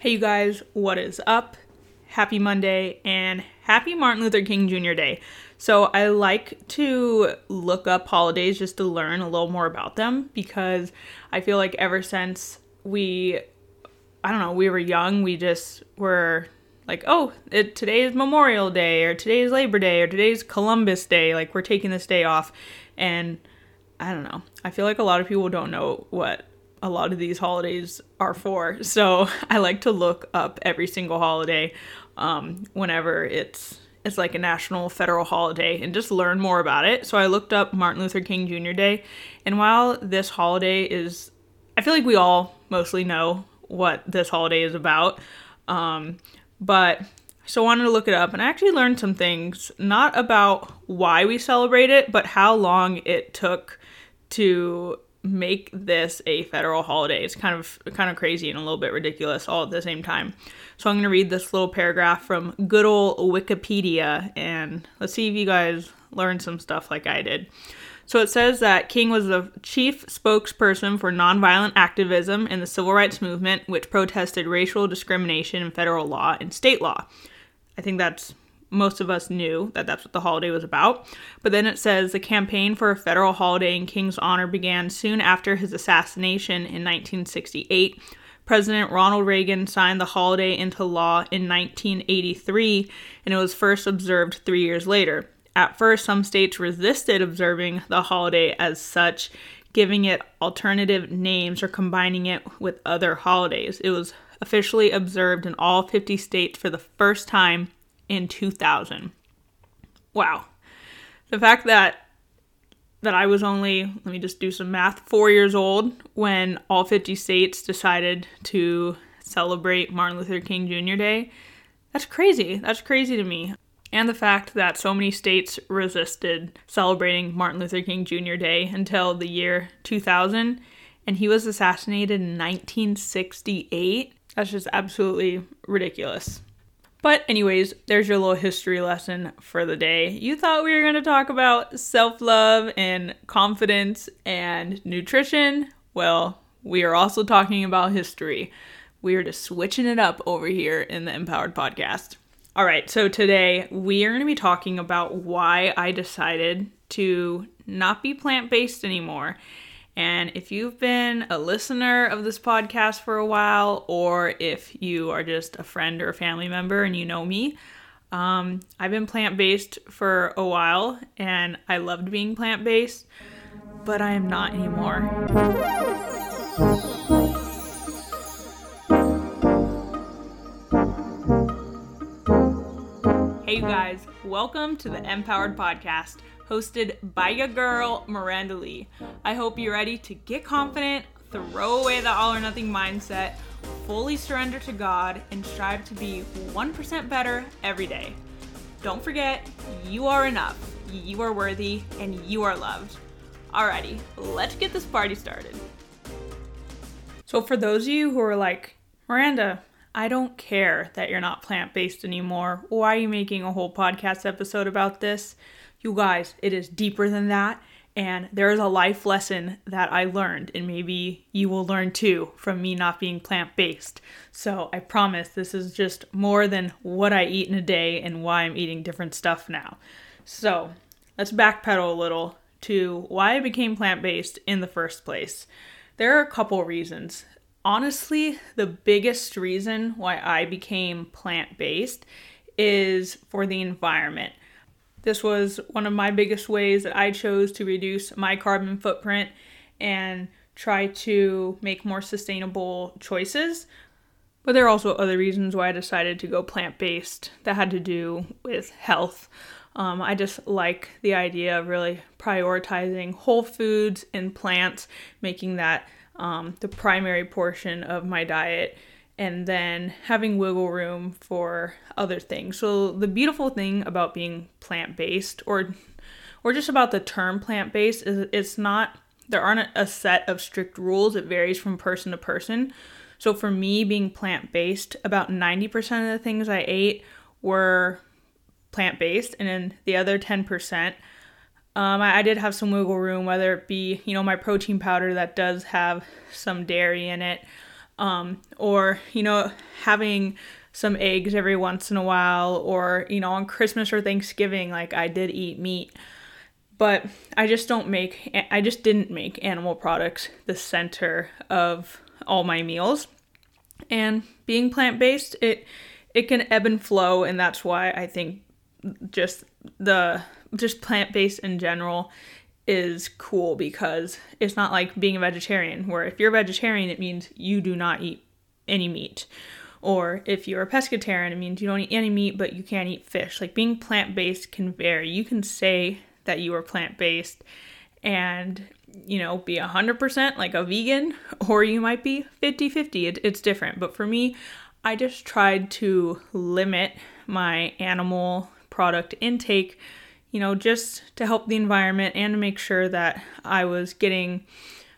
Hey, you guys, what is up? Happy Monday and happy Martin Luther King Jr. Day. So, I like to look up holidays just to learn a little more about them because I feel like ever since we, I don't know, we were young, we just were like, oh, it, today is Memorial Day or today is Labor Day or today's Columbus Day. Like, we're taking this day off. And I don't know. I feel like a lot of people don't know what a lot of these holidays are for. So I like to look up every single holiday um, whenever it's it's like a national federal holiday and just learn more about it. So I looked up Martin Luther King Jr. Day, and while this holiday is, I feel like we all mostly know what this holiday is about, um, but so I wanted to look it up and I actually learned some things not about why we celebrate it, but how long it took to make this a federal holiday. It's kind of kind of crazy and a little bit ridiculous all at the same time. So I'm going to read this little paragraph from good old Wikipedia and let's see if you guys learned some stuff like I did. So it says that King was the chief spokesperson for nonviolent activism in the civil rights movement, which protested racial discrimination in federal law and state law. I think that's most of us knew that that's what the holiday was about. But then it says the campaign for a federal holiday in King's honor began soon after his assassination in 1968. President Ronald Reagan signed the holiday into law in 1983, and it was first observed three years later. At first, some states resisted observing the holiday as such, giving it alternative names or combining it with other holidays. It was officially observed in all 50 states for the first time in 2000. Wow. The fact that that I was only, let me just do some math, 4 years old when all 50 states decided to celebrate Martin Luther King Jr. Day. That's crazy. That's crazy to me. And the fact that so many states resisted celebrating Martin Luther King Jr. Day until the year 2000 and he was assassinated in 1968. That's just absolutely ridiculous. But, anyways, there's your little history lesson for the day. You thought we were going to talk about self love and confidence and nutrition? Well, we are also talking about history. We are just switching it up over here in the Empowered Podcast. All right, so today we are going to be talking about why I decided to not be plant based anymore and if you've been a listener of this podcast for a while, or if you are just a friend or a family member and you know me, um, I've been plant based for a while and I loved being plant based, but I am not anymore. Hey, you guys, welcome to the Empowered Podcast hosted by your girl, Miranda Lee. I hope you're ready to get confident, throw away the all or nothing mindset, fully surrender to God, and strive to be 1% better every day. Don't forget, you are enough, you are worthy, and you are loved. Alrighty, let's get this party started. So, for those of you who are like, Miranda, I don't care that you're not plant based anymore. Why are you making a whole podcast episode about this? You guys, it is deeper than that. And there is a life lesson that I learned, and maybe you will learn too from me not being plant based. So I promise this is just more than what I eat in a day and why I'm eating different stuff now. So let's backpedal a little to why I became plant based in the first place. There are a couple reasons. Honestly, the biggest reason why I became plant based is for the environment. This was one of my biggest ways that I chose to reduce my carbon footprint and try to make more sustainable choices. But there are also other reasons why I decided to go plant based that had to do with health. Um, I just like the idea of really prioritizing whole foods and plants, making that um, the primary portion of my diet and then having wiggle room for other things. So the beautiful thing about being plant-based or or just about the term plant-based is it's not there aren't a set of strict rules. It varies from person to person. So for me being plant-based, about 90% of the things I ate were plant-based and then the other 10% um, I, I did have some wiggle room, whether it be, you know, my protein powder that does have some dairy in it, Um, or, you know, having some eggs every once in a while, or, you know, on Christmas or Thanksgiving, like I did eat meat. But I just don't make, I just didn't make animal products the center of all my meals. And being plant based, it, it can ebb and flow, and that's why I think just the just plant based in general is cool because it's not like being a vegetarian, where if you're a vegetarian, it means you do not eat any meat. Or if you're a pescatarian, it means you don't eat any meat, but you can't eat fish. Like being plant based can vary. You can say that you are plant based and, you know, be 100% like a vegan, or you might be 50 50. It, it's different. But for me, I just tried to limit my animal product intake you know, just to help the environment and to make sure that I was getting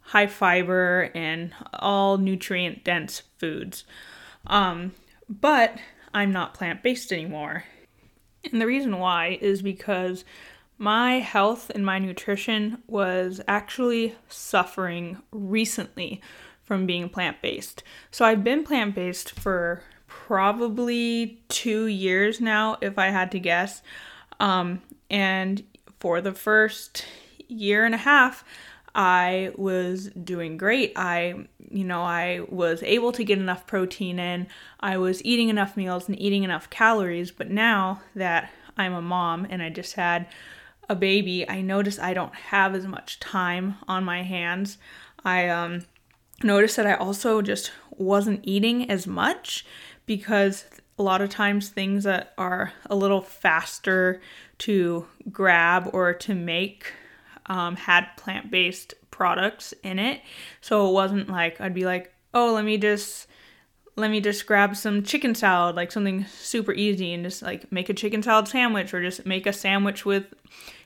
high fiber and all nutrient dense foods. Um, but I'm not plant based anymore. And the reason why is because my health and my nutrition was actually suffering recently from being plant based. So I've been plant based for probably two years now, if I had to guess. Um, and for the first year and a half, I was doing great. I, you know, I was able to get enough protein in. I was eating enough meals and eating enough calories. But now that I'm a mom and I just had a baby, I notice I don't have as much time on my hands. I um, noticed that I also just wasn't eating as much because a lot of times things that are a little faster to grab or to make um, had plant based products in it. So it wasn't like I'd be like, oh, let me just let me just grab some chicken salad, like something super easy, and just like make a chicken salad sandwich or just make a sandwich with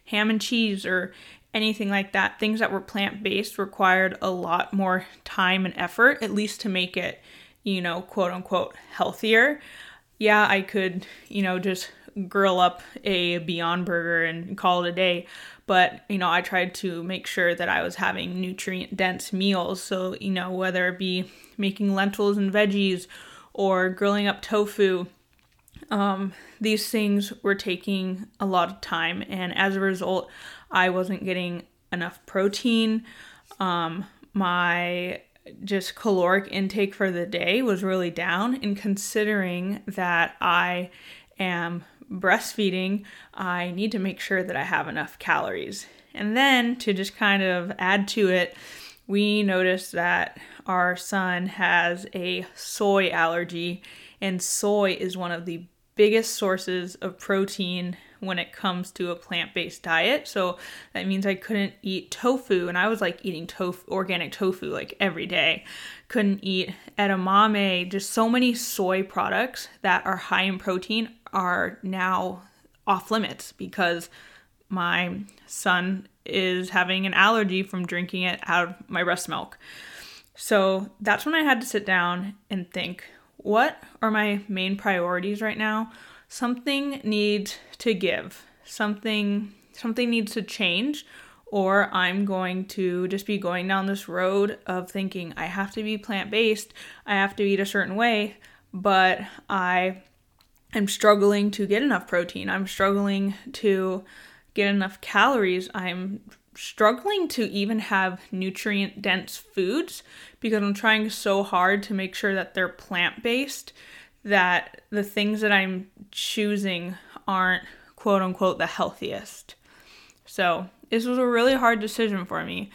ham and cheese or anything like that. Things that were plant based required a lot more time and effort, at least to make it, you know, quote unquote healthier yeah, I could, you know, just grill up a Beyond Burger and call it a day. But, you know, I tried to make sure that I was having nutrient dense meals. So, you know, whether it be making lentils and veggies or grilling up tofu, um, these things were taking a lot of time. And as a result, I wasn't getting enough protein. Um, my just caloric intake for the day was really down. And considering that I am breastfeeding, I need to make sure that I have enough calories. And then to just kind of add to it, we noticed that our son has a soy allergy, and soy is one of the biggest sources of protein when it comes to a plant-based diet. So that means I couldn't eat tofu and I was like eating tofu organic tofu like every day. Couldn't eat edamame, just so many soy products that are high in protein are now off limits because my son is having an allergy from drinking it out of my breast milk. So that's when I had to sit down and think, what are my main priorities right now? Something needs to give. Something something needs to change or I'm going to just be going down this road of thinking I have to be plant-based, I have to eat a certain way, but I am struggling to get enough protein. I'm struggling to get enough calories. I'm struggling to even have nutrient dense foods because I'm trying so hard to make sure that they're plant based that the things that I'm choosing aren't quote unquote the healthiest. So, this was a really hard decision for me.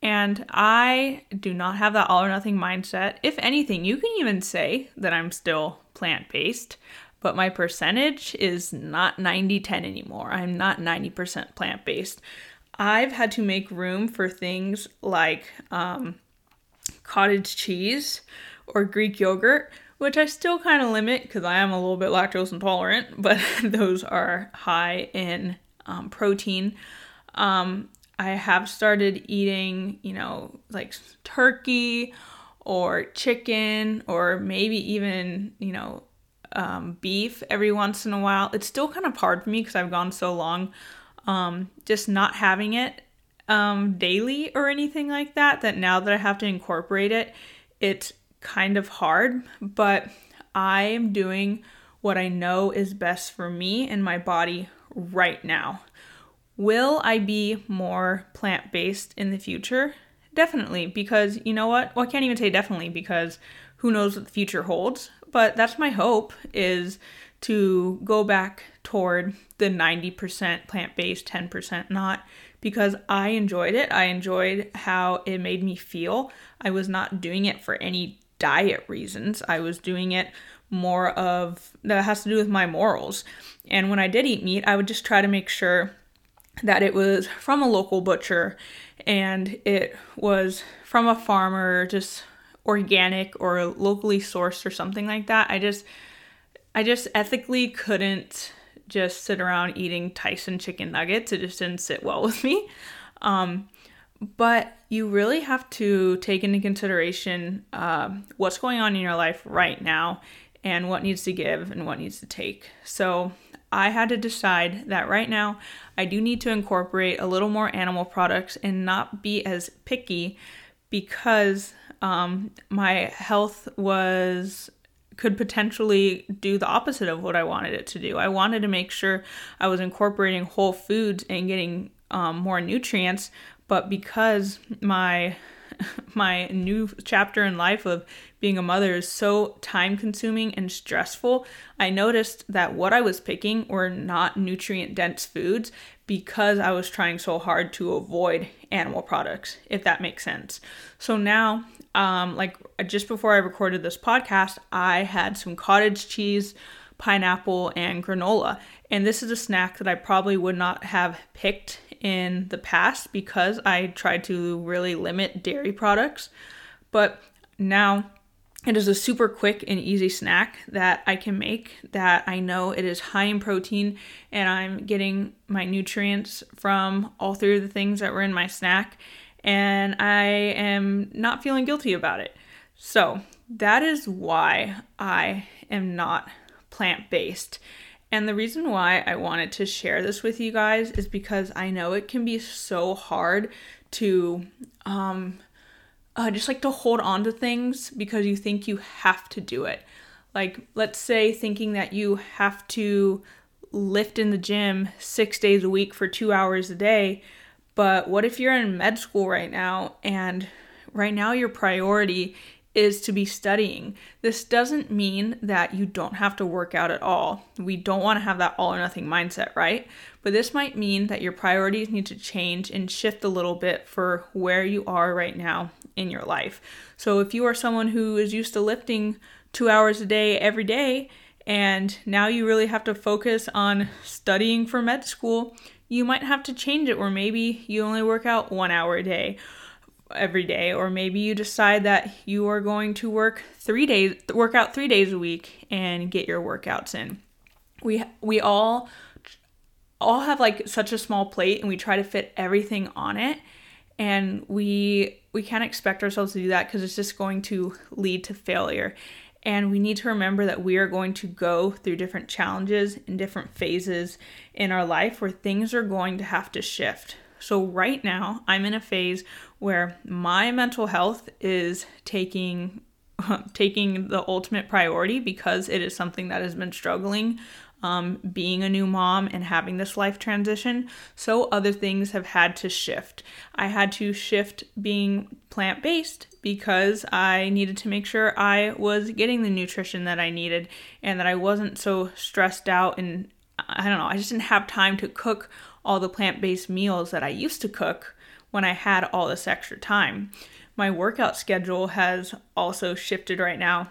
And I do not have that all or nothing mindset. If anything, you can even say that I'm still plant based, but my percentage is not 90 10 anymore. I'm not 90% plant based. I've had to make room for things like um, cottage cheese or Greek yogurt, which I still kind of limit because I am a little bit lactose intolerant, but those are high in um, protein. Um, I have started eating, you know, like turkey or chicken or maybe even, you know, um, beef every once in a while. It's still kind of hard for me because I've gone so long um, just not having it um, daily or anything like that, that now that I have to incorporate it, it's kind of hard, but I am doing what I know is best for me and my body right now. Will I be more plant based in the future? Definitely, because you know what? Well, I can't even say definitely because who knows what the future holds. But that's my hope is to go back toward the 90% plant based, 10% not, because I enjoyed it. I enjoyed how it made me feel. I was not doing it for any diet reasons, I was doing it more of that has to do with my morals. And when I did eat meat, I would just try to make sure that it was from a local butcher and it was from a farmer, just organic or locally sourced or something like that. I just I just ethically couldn't just sit around eating Tyson chicken nuggets. It just didn't sit well with me. Um, but you really have to take into consideration uh, what's going on in your life right now and what needs to give and what needs to take. So I had to decide that right now I do need to incorporate a little more animal products and not be as picky because um, my health was could potentially do the opposite of what I wanted it to do. I wanted to make sure I was incorporating whole foods and getting um, more nutrients, but because my my new chapter in life of being a mother is so time consuming and stressful, I noticed that what I was picking were not nutrient dense foods because I was trying so hard to avoid animal products, if that makes sense. So now, um, like just before I recorded this podcast, I had some cottage cheese, pineapple, and granola. And this is a snack that I probably would not have picked in the past because I tried to really limit dairy products. But now it is a super quick and easy snack that I can make that I know it is high in protein and I'm getting my nutrients from all three of the things that were in my snack and I am not feeling guilty about it. So, that is why I am not plant based. And the reason why I wanted to share this with you guys is because I know it can be so hard to um, uh, just like to hold on to things because you think you have to do it. Like, let's say thinking that you have to lift in the gym six days a week for two hours a day. But what if you're in med school right now and right now your priority is to be studying. This doesn't mean that you don't have to work out at all. We don't want to have that all or nothing mindset, right? But this might mean that your priorities need to change and shift a little bit for where you are right now in your life. So if you are someone who is used to lifting two hours a day every day, and now you really have to focus on studying for med school, you might have to change it where maybe you only work out one hour a day every day or maybe you decide that you are going to work 3 days work out 3 days a week and get your workouts in. We we all all have like such a small plate and we try to fit everything on it and we we can't expect ourselves to do that because it's just going to lead to failure. And we need to remember that we are going to go through different challenges in different phases in our life where things are going to have to shift. So, right now, I'm in a phase where my mental health is taking taking the ultimate priority because it is something that has been struggling um, being a new mom and having this life transition. So other things have had to shift. I had to shift being plant based because I needed to make sure I was getting the nutrition that I needed and that I wasn't so stressed out and I don't know, I just didn't have time to cook all the plant based meals that I used to cook when I had all this extra time. My workout schedule has also shifted right now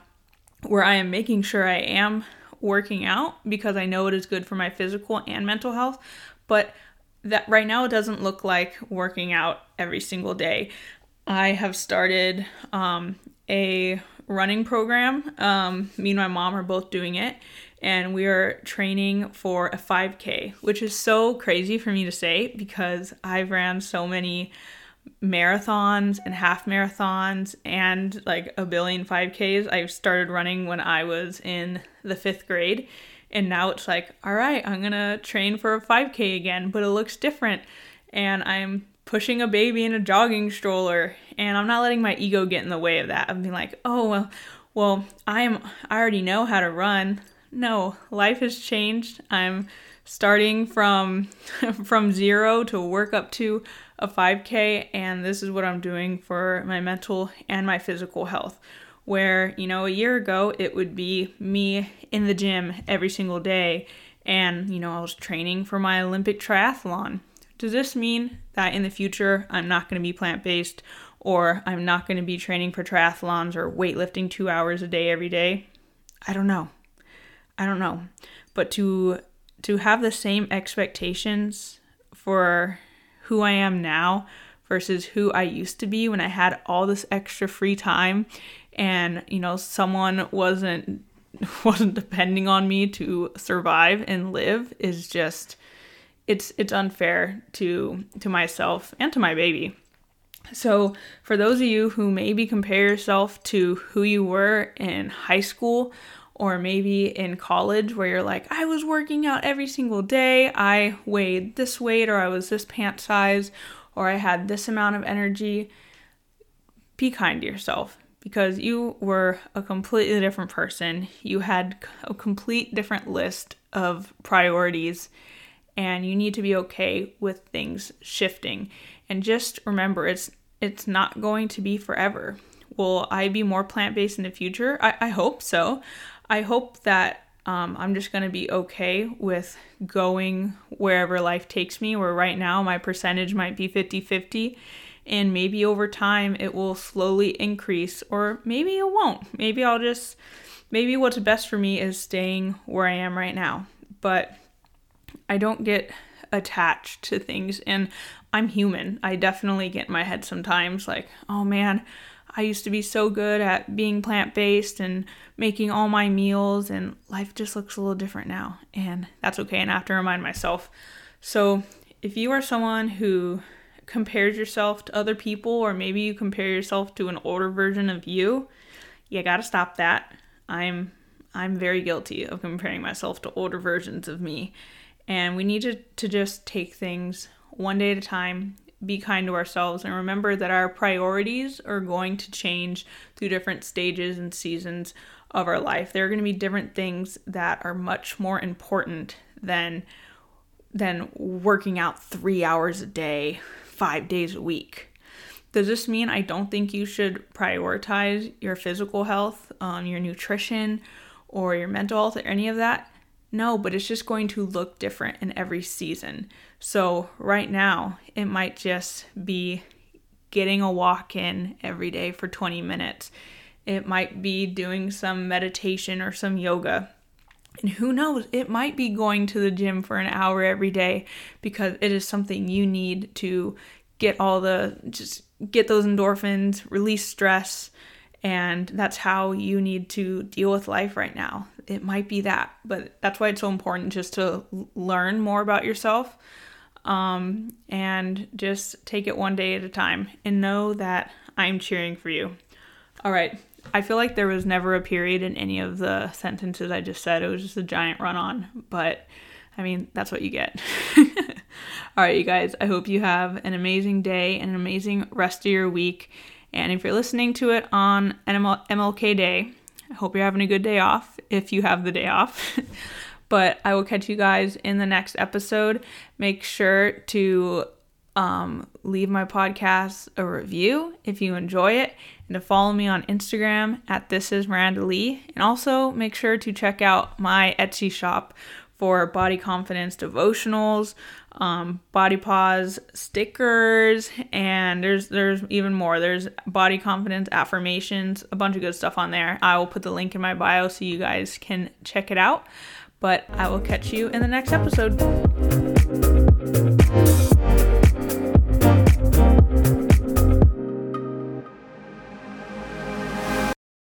where I am making sure I am working out because I know it is good for my physical and mental health, but that right now it doesn't look like working out every single day. I have started um, a running program. Um, me and my mom are both doing it, and we are training for a 5K, which is so crazy for me to say because I've ran so many marathons and half marathons and like a billion 5Ks. I started running when I was in the fifth grade. And now it's like, all right, I'm gonna train for a 5K again, but it looks different. And I'm pushing a baby in a jogging stroller and I'm not letting my ego get in the way of that. I'm being like, "Oh, well, well, I'm I already know how to run." No, life has changed. I'm starting from from 0 to work up to a 5k and this is what I'm doing for my mental and my physical health. Where, you know, a year ago it would be me in the gym every single day and, you know, I was training for my Olympic triathlon. Does this mean that in the future I'm not going to be plant based or I'm not going to be training for triathlons or weightlifting two hours a day every day? I don't know. I don't know. But to to have the same expectations for who I am now versus who I used to be when I had all this extra free time and you know someone wasn't wasn't depending on me to survive and live is just it's it's unfair to to myself and to my baby. So, for those of you who maybe compare yourself to who you were in high school or maybe in college where you're like, I was working out every single day, I weighed this weight, or I was this pant size, or I had this amount of energy, be kind to yourself because you were a completely different person. You had a complete different list of priorities, and you need to be okay with things shifting. And just remember, it's it's not going to be forever. Will I be more plant based in the future? I, I hope so. I hope that um, I'm just going to be okay with going wherever life takes me, where right now my percentage might be 50 50 and maybe over time it will slowly increase or maybe it won't. Maybe i'll just maybe what's best for me is staying where i am right now. But i don't get attached to things and i'm human. I definitely get in my head sometimes like oh man i used to be so good at being plant-based and making all my meals and life just looks a little different now and that's okay and i have to remind myself so if you are someone who compares yourself to other people or maybe you compare yourself to an older version of you, you got to stop that. I'm I'm very guilty of comparing myself to older versions of me. And we need to, to just take things one day at a time, be kind to ourselves, and remember that our priorities are going to change through different stages and seasons of our life. There are going to be different things that are much more important than than working out 3 hours a day five days a week. Does this mean I don't think you should prioritize your physical health, um, your nutrition, or your mental health, or any of that? No, but it's just going to look different in every season. So, right now, it might just be getting a walk in every day for 20 minutes. It might be doing some meditation or some yoga. And who knows, it might be going to the gym for an hour every day because it is something you need to get all the, just get those endorphins, release stress. And that's how you need to deal with life right now. It might be that, but that's why it's so important just to learn more about yourself um, and just take it one day at a time and know that I'm cheering for you. All right, I feel like there was never a period in any of the sentences I just said. It was just a giant run on, but I mean, that's what you get. All right, you guys, I hope you have an amazing day and an amazing rest of your week. And if you're listening to it on MLK Day, I hope you're having a good day off if you have the day off. but I will catch you guys in the next episode. Make sure to um, leave my podcast a review if you enjoy it and to follow me on Instagram at this is Miranda Lee. And also make sure to check out my Etsy shop for body confidence devotionals, um, body pause stickers, and there's there's even more. There's body confidence affirmations, a bunch of good stuff on there. I will put the link in my bio so you guys can check it out. But I will catch you in the next episode.